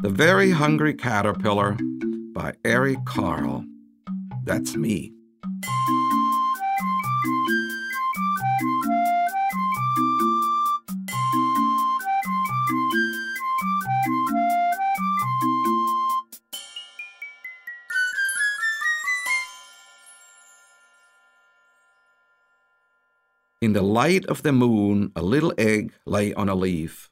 The Very Hungry Caterpillar by Eric Carle. That's me. In the light of the moon, a little egg lay on a leaf.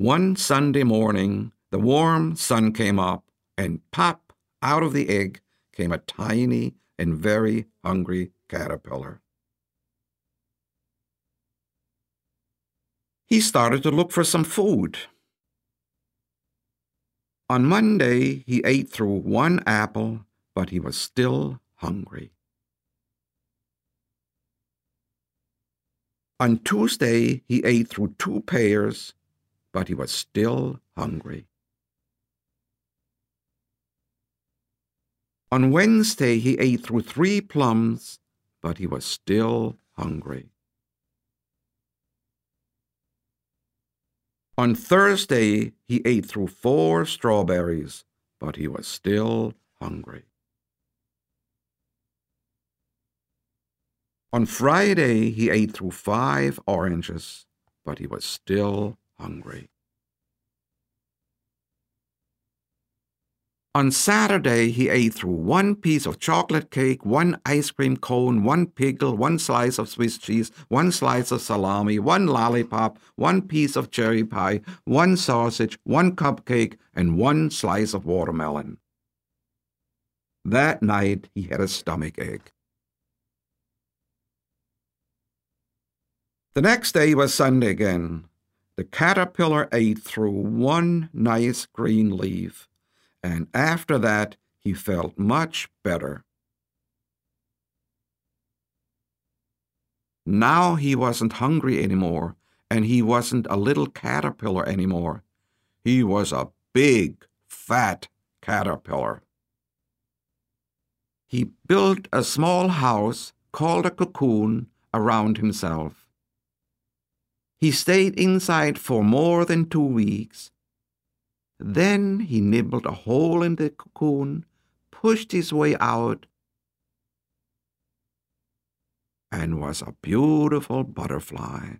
One Sunday morning, the warm sun came up, and pop, out of the egg came a tiny and very hungry caterpillar. He started to look for some food. On Monday, he ate through one apple, but he was still hungry. On Tuesday, he ate through two pears, but he was still hungry. On Wednesday, he ate through three plums, but he was still hungry. On Thursday, he ate through four strawberries, but he was still hungry. On Friday, he ate through five oranges, but he was still hungry. On Saturday, he ate through one piece of chocolate cake, one ice cream cone, one pickle, one slice of Swiss cheese, one slice of salami, one lollipop, one piece of cherry pie, one sausage, one cupcake, and one slice of watermelon. That night, he had a stomach ache. The next day was Sunday again. The caterpillar ate through one nice green leaf, and after that he felt much better. Now he wasn't hungry anymore, and he wasn't a little caterpillar anymore. He was a big, fat caterpillar. He built a small house called a cocoon around himself. He stayed inside for more than two weeks. Then he nibbled a hole in the cocoon, pushed his way out, and was a beautiful butterfly.